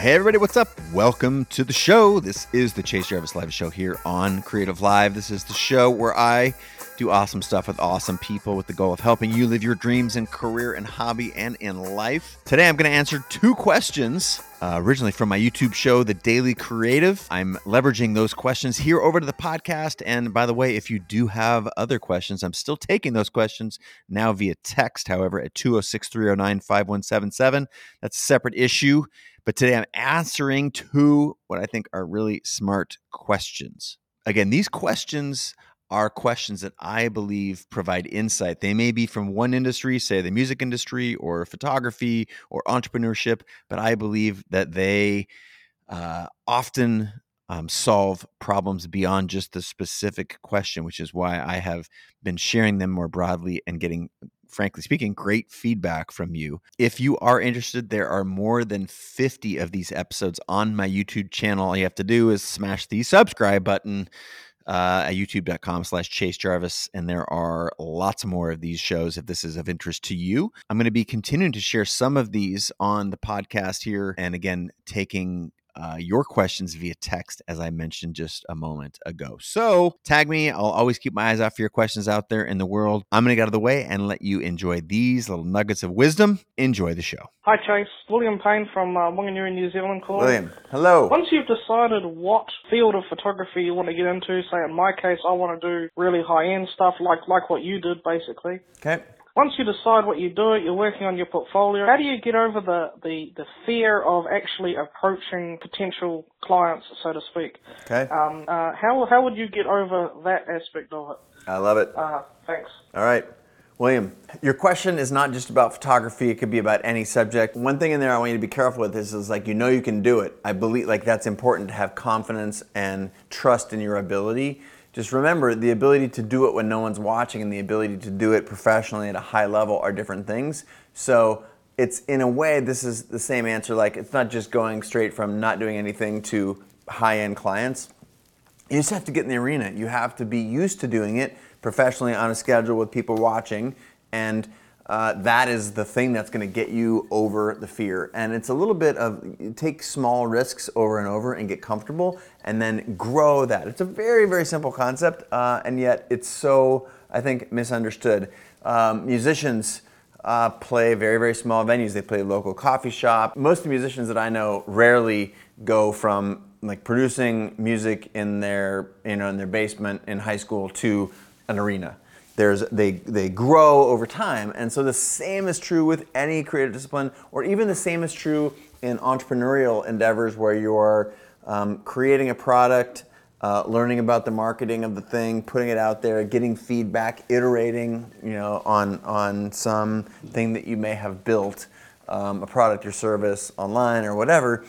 Hey, everybody, what's up? Welcome to the show. This is the Chase Jarvis Live Show here on Creative Live. This is the show where I do awesome stuff with awesome people with the goal of helping you live your dreams in career and hobby and in life. Today, I'm going to answer two questions uh, originally from my YouTube show, The Daily Creative. I'm leveraging those questions here over to the podcast. And by the way, if you do have other questions, I'm still taking those questions now via text, however, at 206 309 5177. That's a separate issue. But today I'm answering two what I think are really smart questions. Again, these questions are questions that I believe provide insight. They may be from one industry, say the music industry or photography or entrepreneurship, but I believe that they uh, often um, solve problems beyond just the specific question, which is why I have been sharing them more broadly and getting frankly speaking, great feedback from you. If you are interested, there are more than 50 of these episodes on my YouTube channel. All you have to do is smash the subscribe button uh, at youtube.com slash chase jarvis and there are lots more of these shows if this is of interest to you. I'm going to be continuing to share some of these on the podcast here and again taking uh, your questions via text, as I mentioned just a moment ago. So tag me. I'll always keep my eyes out for your questions out there in the world. I'm going to get out of the way and let you enjoy these little nuggets of wisdom. Enjoy the show. Hi, Chase. William Payne from uh, Wanganui, New Zealand calling. William, hello. Once you've decided what field of photography you want to get into, say in my case, I want to do really high-end stuff like like what you did, basically. Okay. Once you decide what you do, you're working on your portfolio. How do you get over the, the, the fear of actually approaching potential clients, so to speak? Okay. Um, uh, how how would you get over that aspect of it? I love it. Uh, thanks. All right. William, your question is not just about photography, it could be about any subject. One thing in there I want you to be careful with is, is like you know you can do it. I believe like that's important to have confidence and trust in your ability just remember the ability to do it when no one's watching and the ability to do it professionally at a high level are different things. So it's in a way, this is the same answer. Like it's not just going straight from not doing anything to high end clients. You just have to get in the arena. You have to be used to doing it professionally on a schedule with people watching. And uh, that is the thing that's going to get you over the fear. And it's a little bit of take small risks over and over and get comfortable and then grow that. It's a very, very simple concept, uh, and yet it's so, I think, misunderstood. Um, musicians uh, play very, very small venues. They play local coffee shop. Most of the musicians that I know rarely go from like producing music in their, you know, in their basement in high school to an arena there's they they grow over time. And so the same is true with any creative discipline or even the same is true in entrepreneurial endeavors where you're um, creating a product uh, learning about the marketing of the thing putting it out there getting feedback iterating you know on on some thing that you may have built um, a product or service online or whatever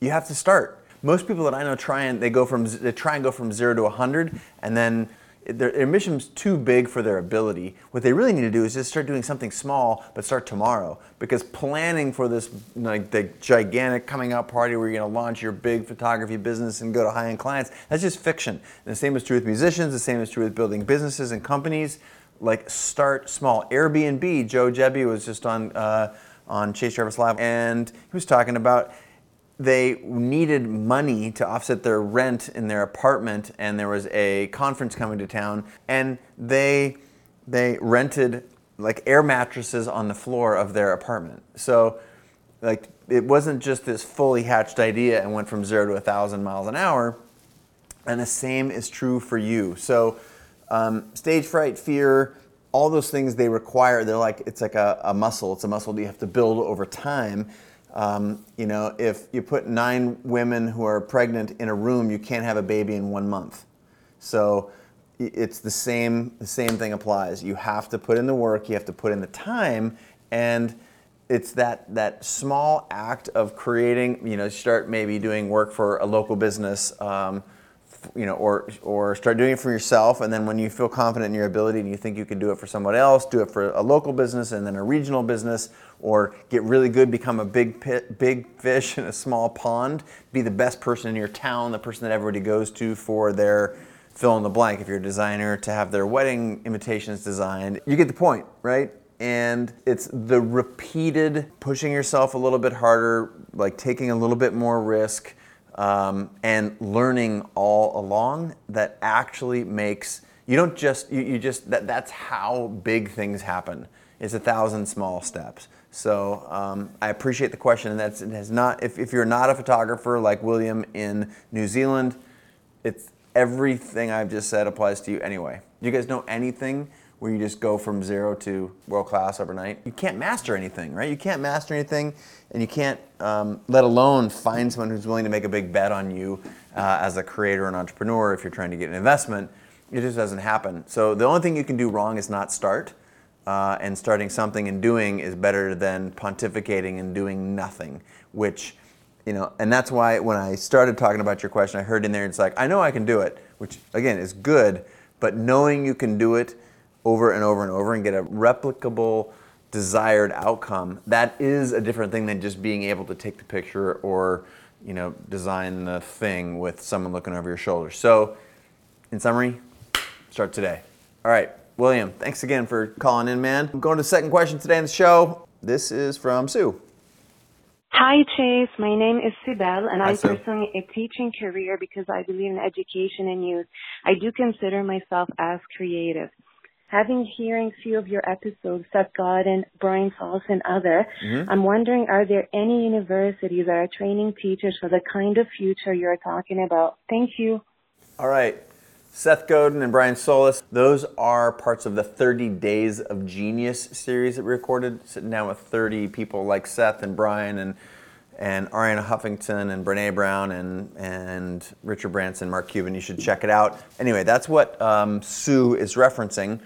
you have to start. Most people that i know try and they go from they try and go from zero to 100 and then their, their mission's too big for their ability. What they really need to do is just start doing something small, but start tomorrow. Because planning for this like the gigantic coming out party where you're going to launch your big photography business and go to high-end clients, that's just fiction. And the same is true with musicians. The same is true with building businesses and companies. Like start small. Airbnb. Joe Gebbia was just on uh, on Chase Jarvis Live, and he was talking about they needed money to offset their rent in their apartment and there was a conference coming to town and they they rented like air mattresses on the floor of their apartment. So like it wasn't just this fully hatched idea and went from zero to a thousand miles an hour and the same is true for you. So um, stage fright fear all those things they require they're like it's like a, a muscle. It's a muscle that you have to build over time um, you know, if you put nine women who are pregnant in a room, you can't have a baby in one month. So it's the same. The same thing applies. You have to put in the work. You have to put in the time, and it's that that small act of creating. You know, start maybe doing work for a local business. Um, you know, or or start doing it for yourself, and then when you feel confident in your ability and you think you can do it for someone else, do it for a local business and then a regional business, or get really good, become a big pit, big fish in a small pond, be the best person in your town, the person that everybody goes to for their fill in the blank. If you're a designer, to have their wedding invitations designed, you get the point, right? and it's the repeated pushing yourself a little bit harder, like taking a little bit more risk, um, and learning all along that actually makes you don't just you, you just that that's how big things happen. It's a thousand small steps. So um, I appreciate the question, and that's it has not. If, if you're not a photographer like William in New Zealand, it's everything I've just said applies to you anyway. Do you guys know anything where you just go from zero to world class overnight? You can't master anything, right? You can't master anything, and you can't, um, let alone find someone who's willing to make a big bet on you uh, as a creator and entrepreneur if you're trying to get an investment. It just doesn't happen. So the only thing you can do wrong is not start. Uh, and starting something and doing is better than pontificating and doing nothing, which you know, and that's why when I started talking about your question, I heard in there it's like, I know I can do it, which again is good, but knowing you can do it over and over and over and get a replicable desired outcome, that is a different thing than just being able to take the picture or, you know, design the thing with someone looking over your shoulder. So, in summary, start today. All right, William, thanks again for calling in, man. I'm going to the second question today in the show. This is from Sue. Hi, Chase. My name is Sibel, and Hi, I'm pursuing a teaching career because I believe in education and youth. I do consider myself as creative. Having hearing few of your episodes, Seth Godin, Brian Sauce, and other, Mm-hmm. I'm wondering, are there any universities that are training teachers for the kind of future you're talking about? Thank you. All right. Seth Godin and Brian Solis, those are parts of the 30 Days of Genius series that we recorded, sitting down with 30 people like Seth and Brian and and Arianna Huffington and Brene Brown and, and Richard Branson, Mark Cuban. You should check it out. Anyway, that's what um, Sue is referencing.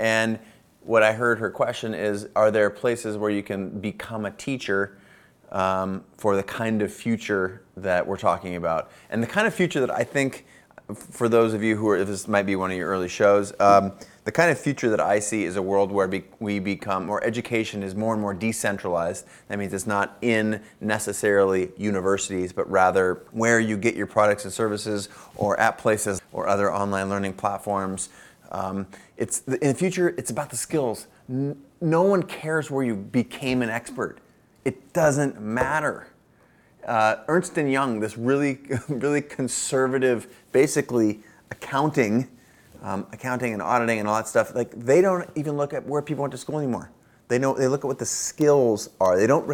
And what I heard her question is Are there places where you can become a teacher um, for the kind of future that we're talking about? And the kind of future that I think for those of you who are, this might be one of your early shows, um, the kind of future that I see is a world where we become, or education is more and more decentralized. That means it's not in necessarily universities, but rather where you get your products and services, or at places or other online learning platforms. Um, it's in the future. It's about the skills. N- no one cares where you became an expert. It doesn't matter uh, Ernst and Young, this really, really conservative, basically accounting, um, accounting and auditing and all that stuff. Like they don't even look at where people went to school anymore. They know they look at what the skills are. They don't.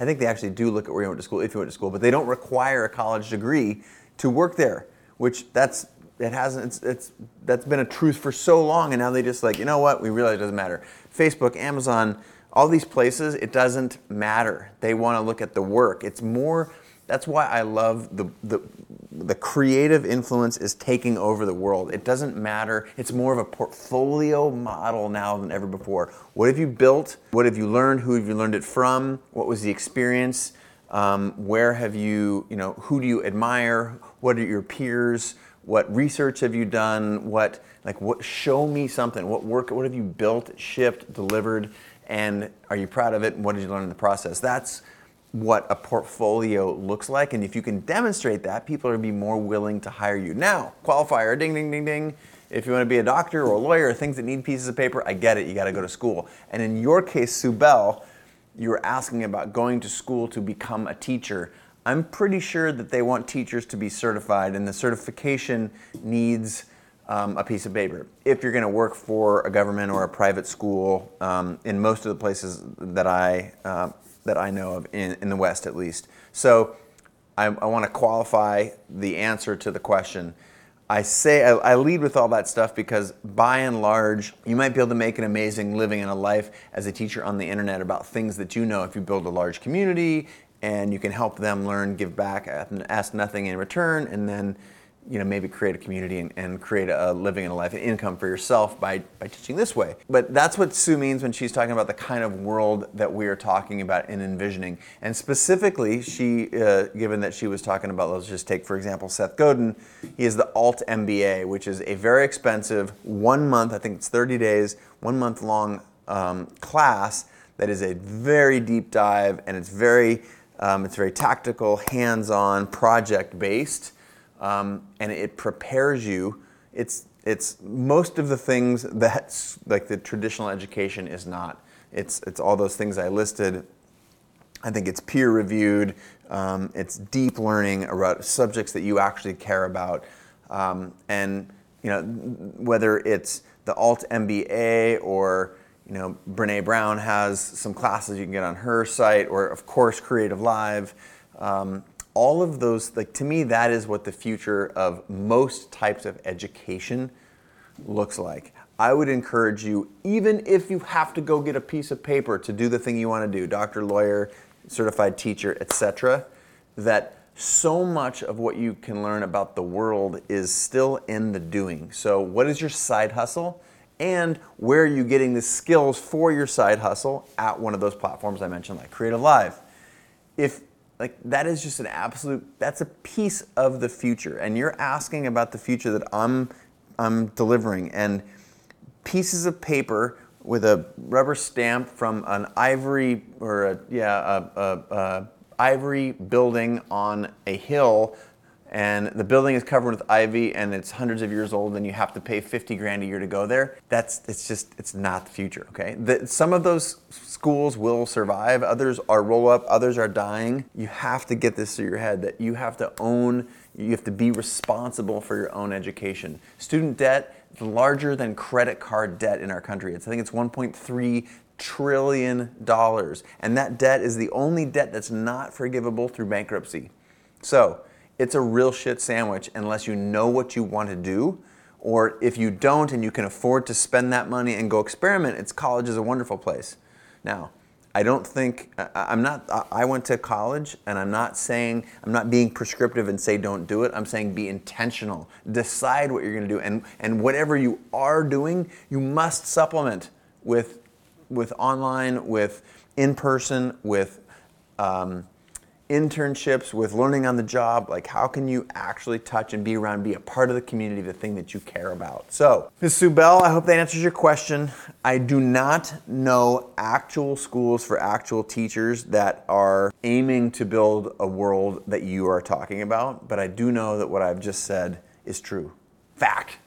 I think they actually do look at where you went to school if you went to school, but they don't require a college degree to work there. Which that's it hasn't. It's, it's that's been a truth for so long, and now they just like you know what? We realize it doesn't matter. Facebook, Amazon all these places, it doesn't matter. They want to look at the work. It's more. That's why I love the, the the creative influence is taking over the world. It doesn't matter. It's more of a portfolio model now than ever before. What have you built? What have you learned? Who have you learned it from? What was the experience? Um, where have you, you know, who do you admire? What are your peers? What research have you done? What, like, what, show me something. What work, what have you built, shipped, delivered? and are you proud of it? And what did you learn in the process? That's what a portfolio looks like. And if you can demonstrate that people are going to be more willing to hire you. Now qualifier ding ding ding ding. If you want to be a doctor or a lawyer things that need pieces of paper i get it. You got to go to school. And in your case sue bell you were asking about going to school to become a teacher i'm pretty sure that they want teachers to be certified and the certification needs um, a piece of paper. If you're going to work for a government or a private school, um, in most of the places that I uh, that I know of in, in the West, at least. So, I, I want to qualify the answer to the question. I say I, I lead with all that stuff because, by and large, you might be able to make an amazing living and a life as a teacher on the internet about things that you know. If you build a large community and you can help them learn, give back, ask nothing in return, and then you know, maybe create a community and, and create a living and a life and income for yourself by, by teaching this way. But that's what Sue means when she's talking about the kind of world that we are talking about and envisioning. And specifically, she, uh, given that she was talking about, let's just take, for example, Seth Godin, he is the Alt MBA, which is a very expensive one month, I think it's 30 days, one month long um, class that is a very deep dive and it's very, um, it's very tactical, hands-on, project-based um, and it prepares you. It's it's most of the things that like the traditional education is not. It's it's all those things I listed. I think it's peer reviewed. Um, it's deep learning about subjects that you actually care about, um, and you know whether it's the alt MBA or you know Brene Brown has some classes you can get on her site, or of course Creative Live. Um, all of those, like to me, that is what the future of most types of education looks like. I would encourage you, even if you have to go get a piece of paper to do the thing you want to do, doctor, lawyer, certified teacher, etc., that so much of what you can learn about the world is still in the doing. So, what is your side hustle? And where are you getting the skills for your side hustle at one of those platforms I mentioned, like Creative Live? If like that is just an absolute that's a piece of the future and you're asking about the future that i'm i'm delivering and pieces of paper with a rubber stamp from an ivory or a yeah a, a, a ivory building on a hill and the building is covered with ivy and it's hundreds of years old and you have to pay 50 grand a year to go there. That's it's just it's not the future okay? The, some of those schools will survive. Others are roll up. Others are dying. You have to get this through your head that you have to own you have to be responsible for your own education. Student debt is larger than credit card debt in our country. It's i think it's 1.3 trillion dollars and that debt is the only debt that's not forgivable through bankruptcy. So it's a real shit sandwich unless you know what you want to do. Or if you don't and you can afford to spend that money and go experiment, it's college is a wonderful place. Now, I don't think I'm not. I went to college, and I'm not saying I'm not being prescriptive and say don't do it. I'm saying be intentional. Decide what you're going to do, and and whatever you are doing, you must supplement with with online, with in person, with um, internships, with learning on the job, like how can you actually touch and be around, be a part of the community, the thing that you care about. So, Ms. Sue Bell, I hope that answers your question. I do not know actual schools for actual teachers that are aiming to build a world that you are talking about, but I do know that what I've just said is true. Fact.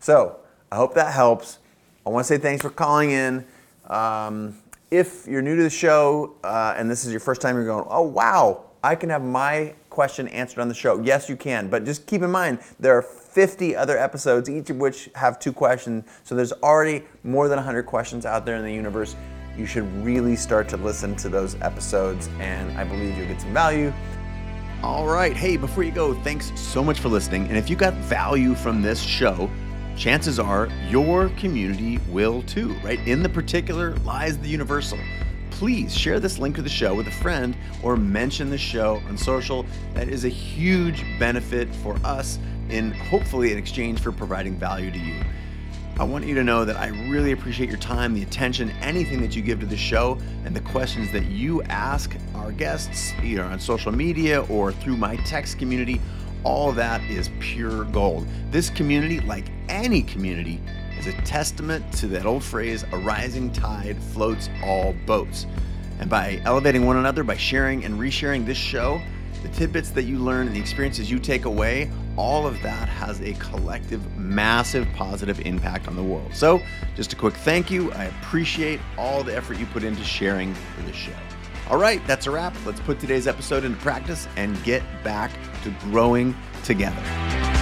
So, I hope that helps. I want to say thanks for calling in. Um, if you're new to the show uh, and this is your first time, you're going, oh, wow, I can have my question answered on the show. Yes, you can. But just keep in mind, there are 50 other episodes, each of which have two questions. So there's already more than 100 questions out there in the universe. You should really start to listen to those episodes, and I believe you'll get some value. All right. Hey, before you go, thanks so much for listening. And if you got value from this show, chances are your community will too, right? In the particular lies the universal. Please share this link to the show with a friend or mention the show on social. That is a huge benefit for us in hopefully in exchange for providing value to you. I want you to know that I really appreciate your time, the attention, anything that you give to the show, and the questions that you ask our guests, either on social media or through my text community all that is pure gold. This community, like any community, is a testament to that old phrase a rising tide floats all boats. And by elevating one another, by sharing and resharing this show, the tidbits that you learn and the experiences you take away, all of that has a collective, massive positive impact on the world. So, just a quick thank you. I appreciate all the effort you put into sharing this show. All right, that's a wrap. Let's put today's episode into practice and get back to growing together.